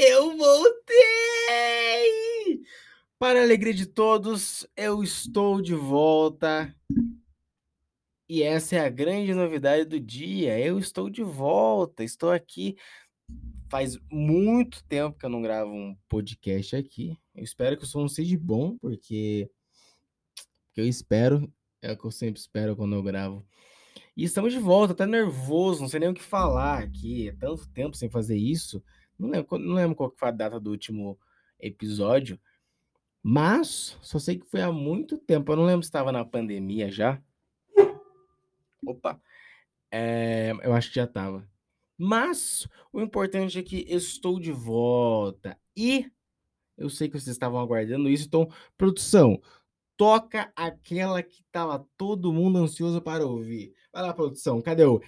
Eu voltei! Para a alegria de todos, eu estou de volta. E essa é a grande novidade do dia. Eu estou de volta, estou aqui. Faz muito tempo que eu não gravo um podcast aqui. Eu espero que o som seja bom, porque, porque eu espero, é o que eu sempre espero quando eu gravo. E estamos de volta, tá nervoso, não sei nem o que falar aqui. É tanto tempo sem fazer isso. Não lembro, não lembro qual foi a data do último episódio. Mas só sei que foi há muito tempo. Eu não lembro se estava na pandemia já. Opa! É, eu acho que já estava. Mas o importante é que estou de volta. E eu sei que vocês estavam aguardando isso. Então, produção, toca aquela que tava todo mundo ansioso para ouvir. Vai lá, produção, cadê o.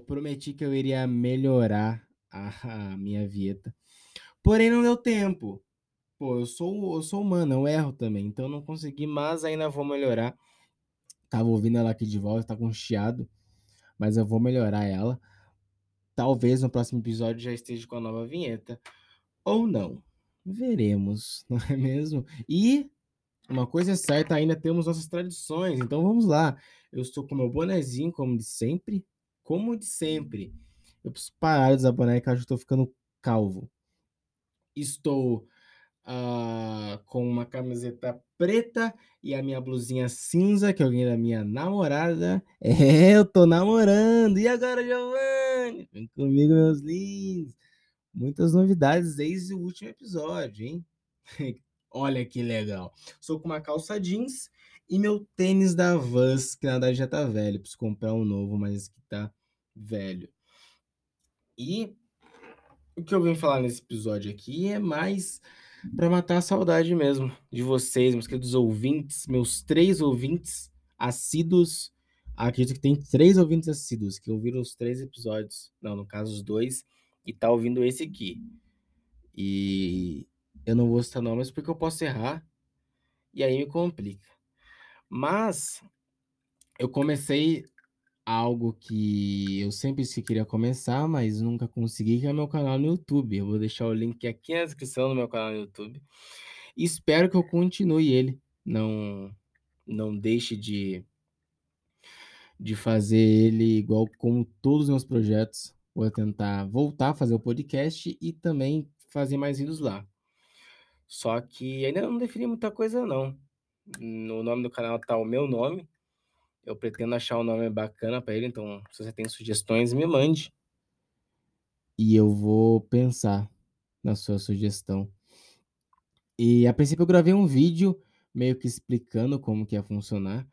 prometi que eu iria melhorar a, a minha vieta. Porém, não deu tempo. Pô, eu sou, eu sou humano, eu erro também. Então não consegui, mas ainda vou melhorar. Tava ouvindo ela aqui de volta, tá com chiado. Mas eu vou melhorar ela. Talvez no próximo episódio já esteja com a nova vinheta. Ou não. Veremos, não é mesmo? E uma coisa é certa, ainda temos nossas tradições. Então vamos lá. Eu estou com meu bonezinho, como de sempre. Como de sempre. Eu preciso parar de usar boné, que eu acho que estou ficando calvo. Estou uh, com uma camiseta preta e a minha blusinha cinza, que eu ganhei da minha namorada. É, eu tô namorando. E agora, Giovanni? Vem comigo, meus lindos. Muitas novidades desde o último episódio, hein? Olha que legal. Sou com uma calça jeans e meu tênis da Vans, que na verdade já tá velho. Preciso comprar um novo, mas que tá velho. E o que eu vim falar nesse episódio aqui é mais para matar a saudade mesmo de vocês, meus queridos ouvintes, meus três ouvintes assíduos. Acredito que tem três ouvintes assíduos que ouviram os três episódios. Não, no caso, os dois. E tá ouvindo esse aqui. E eu não vou citar nomes porque eu posso errar. E aí me complica. Mas eu comecei algo que eu sempre queria começar, mas nunca consegui, que é meu canal no YouTube. Eu vou deixar o link aqui na descrição do meu canal no YouTube. Espero que eu continue ele. Não não deixe de de fazer ele igual como todos os meus projetos. Vou tentar voltar a fazer o podcast e também fazer mais vídeos lá. Só que ainda não defini muita coisa não. No nome do canal tá o meu nome, eu pretendo achar um nome bacana para ele, então se você tem sugestões, me mande. E eu vou pensar na sua sugestão. E a princípio eu gravei um vídeo meio que explicando como que ia funcionar.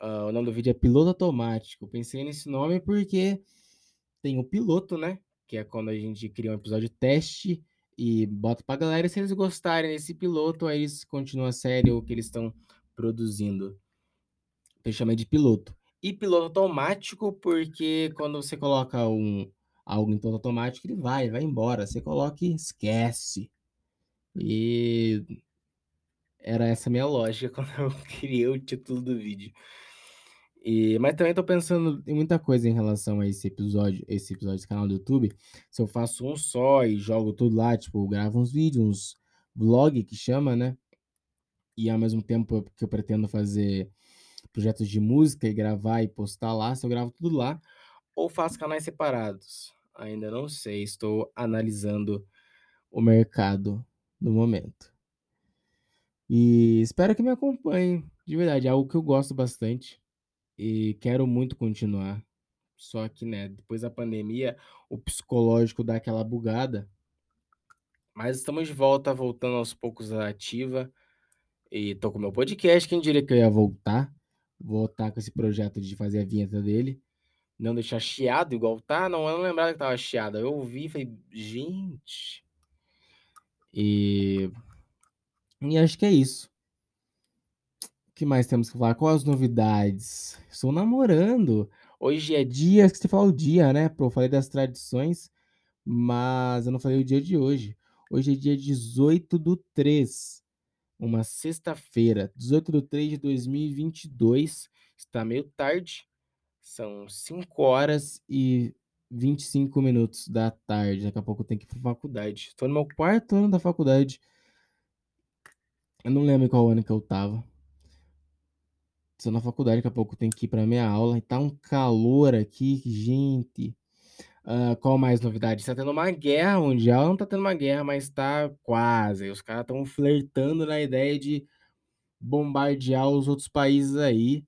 Uh, o nome do vídeo é Piloto Automático. Pensei nesse nome porque tem o piloto, né? Que é quando a gente cria um episódio teste e bota pra galera. Se eles gostarem desse piloto, aí eles continuam a série ou que eles estão produzindo eu chamei de piloto. E piloto automático, porque quando você coloca um, algo em piloto automático, ele vai, vai embora. Você coloca e esquece. E era essa minha lógica quando eu criei o título do vídeo. E, mas também tô pensando em muita coisa em relação a esse episódio, esse episódio do canal do YouTube. Se eu faço um só e jogo tudo lá, tipo, gravo uns vídeos, uns vlog que chama, né? E ao mesmo tempo que eu pretendo fazer projetos de música e gravar e postar lá, se eu gravo tudo lá, ou faço canais separados. Ainda não sei, estou analisando o mercado no momento. E espero que me acompanhem, de verdade, é algo que eu gosto bastante e quero muito continuar. Só que, né, depois da pandemia, o psicológico dá aquela bugada. Mas estamos de volta, voltando aos poucos à ativa. E tô com meu podcast, quem diria que eu ia voltar? Voltar com esse projeto de fazer a vinheta dele. Não deixar chiado igual tá. Não, eu não lembrava que tava chiado. Eu ouvi e falei, gente. E. E acho que é isso. O que mais temos que falar? Quais as novidades? Estou namorando. Hoje é dia. que você falou o dia, né? Pô, eu falei das tradições, mas eu não falei o dia de hoje. Hoje é dia 18 do 3, uma sexta-feira, 18 do 3 de 2022. Está meio tarde, são 5 horas e 25 minutos da tarde. Daqui a pouco eu tenho que ir para faculdade. Estou no meu quarto ano da faculdade. Eu não lembro qual ano que eu tava. Estou na faculdade, daqui a pouco eu tenho que ir para minha aula. E tá um calor aqui, gente. Uh, qual mais novidade? Está tendo uma guerra mundial, não está tendo uma guerra, mas está quase. Os caras estão flertando na ideia de bombardear os outros países aí.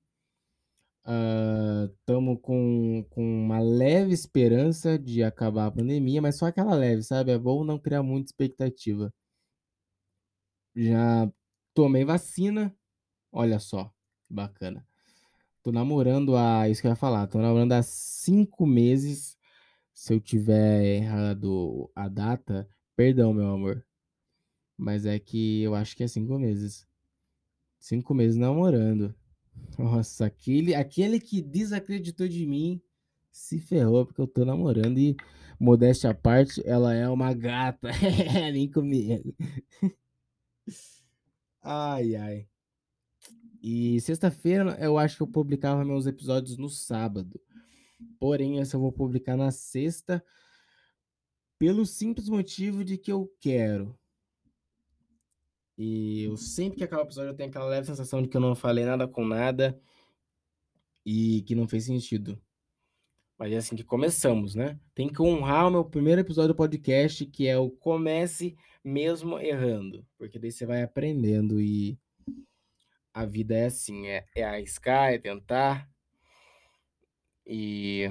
Estamos uh, com, com uma leve esperança de acabar a pandemia, mas só aquela leve, sabe? É bom não criar muita expectativa. Já tomei vacina, olha só, bacana. Tô namorando há. Isso que eu ia falar, tô namorando há cinco meses se eu tiver errado a data, perdão, meu amor. Mas é que eu acho que é cinco meses. Cinco meses namorando. Nossa, aquele, aquele que desacreditou de mim se ferrou porque eu tô namorando e, modéstia à parte, ela é uma gata. Nem comigo. ai, ai. E sexta-feira eu acho que eu publicava meus episódios no sábado. Porém, essa eu vou publicar na sexta, pelo simples motivo de que eu quero. E eu sempre que acaba o episódio eu tenho aquela leve sensação de que eu não falei nada com nada e que não fez sentido. Mas é assim que começamos, né? Tem que honrar o meu primeiro episódio do podcast, que é o Comece Mesmo Errando. Porque daí você vai aprendendo e a vida é assim, é, é arriscar, é tentar, e,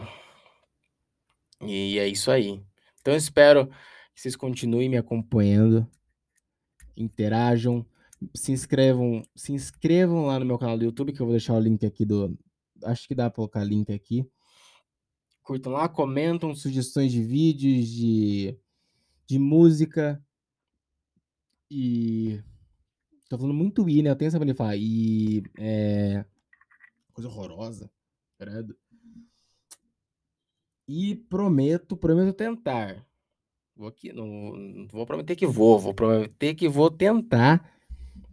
e é isso aí. Então espero que vocês continuem me acompanhando, interajam, se inscrevam, se inscrevam lá no meu canal do YouTube, que eu vou deixar o link aqui do. Acho que dá pra colocar link aqui. Curtam lá, comentam sugestões de vídeos, de, de música. E. Tô falando muito I, né? Eu tenho essa pra falar. E. É. Coisa horrorosa. Credo. E prometo, prometo tentar. Vou aqui, não, não vou prometer que vou, vou prometer que vou tentar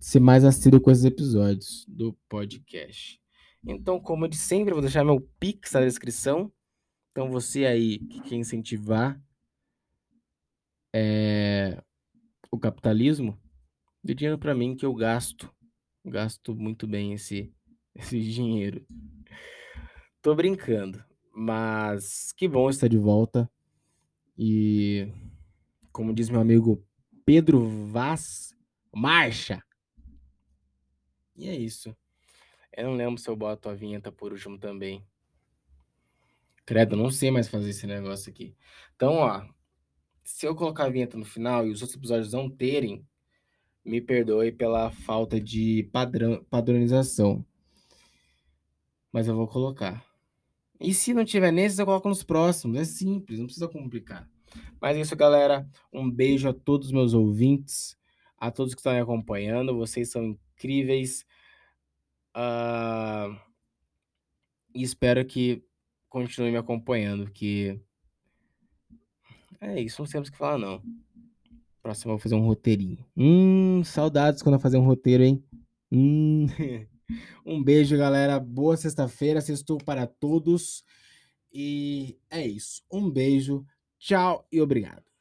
ser mais assíduo com esses episódios do podcast. Então, como de sempre, vou deixar meu Pix na descrição. Então, você aí que quer incentivar é, o capitalismo, dê dinheiro para mim que eu gasto. Gasto muito bem esse, esse dinheiro. Tô brincando. Mas que bom estar de volta. E como diz meu amigo Pedro Vaz, marcha! E é isso. Eu não lembro se eu boto a vinheta por último também. Credo, não sei mais fazer esse negócio aqui. Então, ó, se eu colocar a vinheta no final e os outros episódios não terem, me perdoe pela falta de padrão, padronização. Mas eu vou colocar. E se não tiver nesses, eu coloco nos próximos. É simples, não precisa complicar. Mas é isso, galera. Um beijo a todos os meus ouvintes, a todos que estão me acompanhando. Vocês são incríveis. Uh... E espero que continuem me acompanhando, que é isso, não temos que falar, não. Próximo eu vou fazer um roteirinho. Hum, saudades quando eu fazer um roteiro, hein? Hum. Um beijo, galera. Boa sexta-feira. Sextou para todos. E é isso. Um beijo. Tchau e obrigado.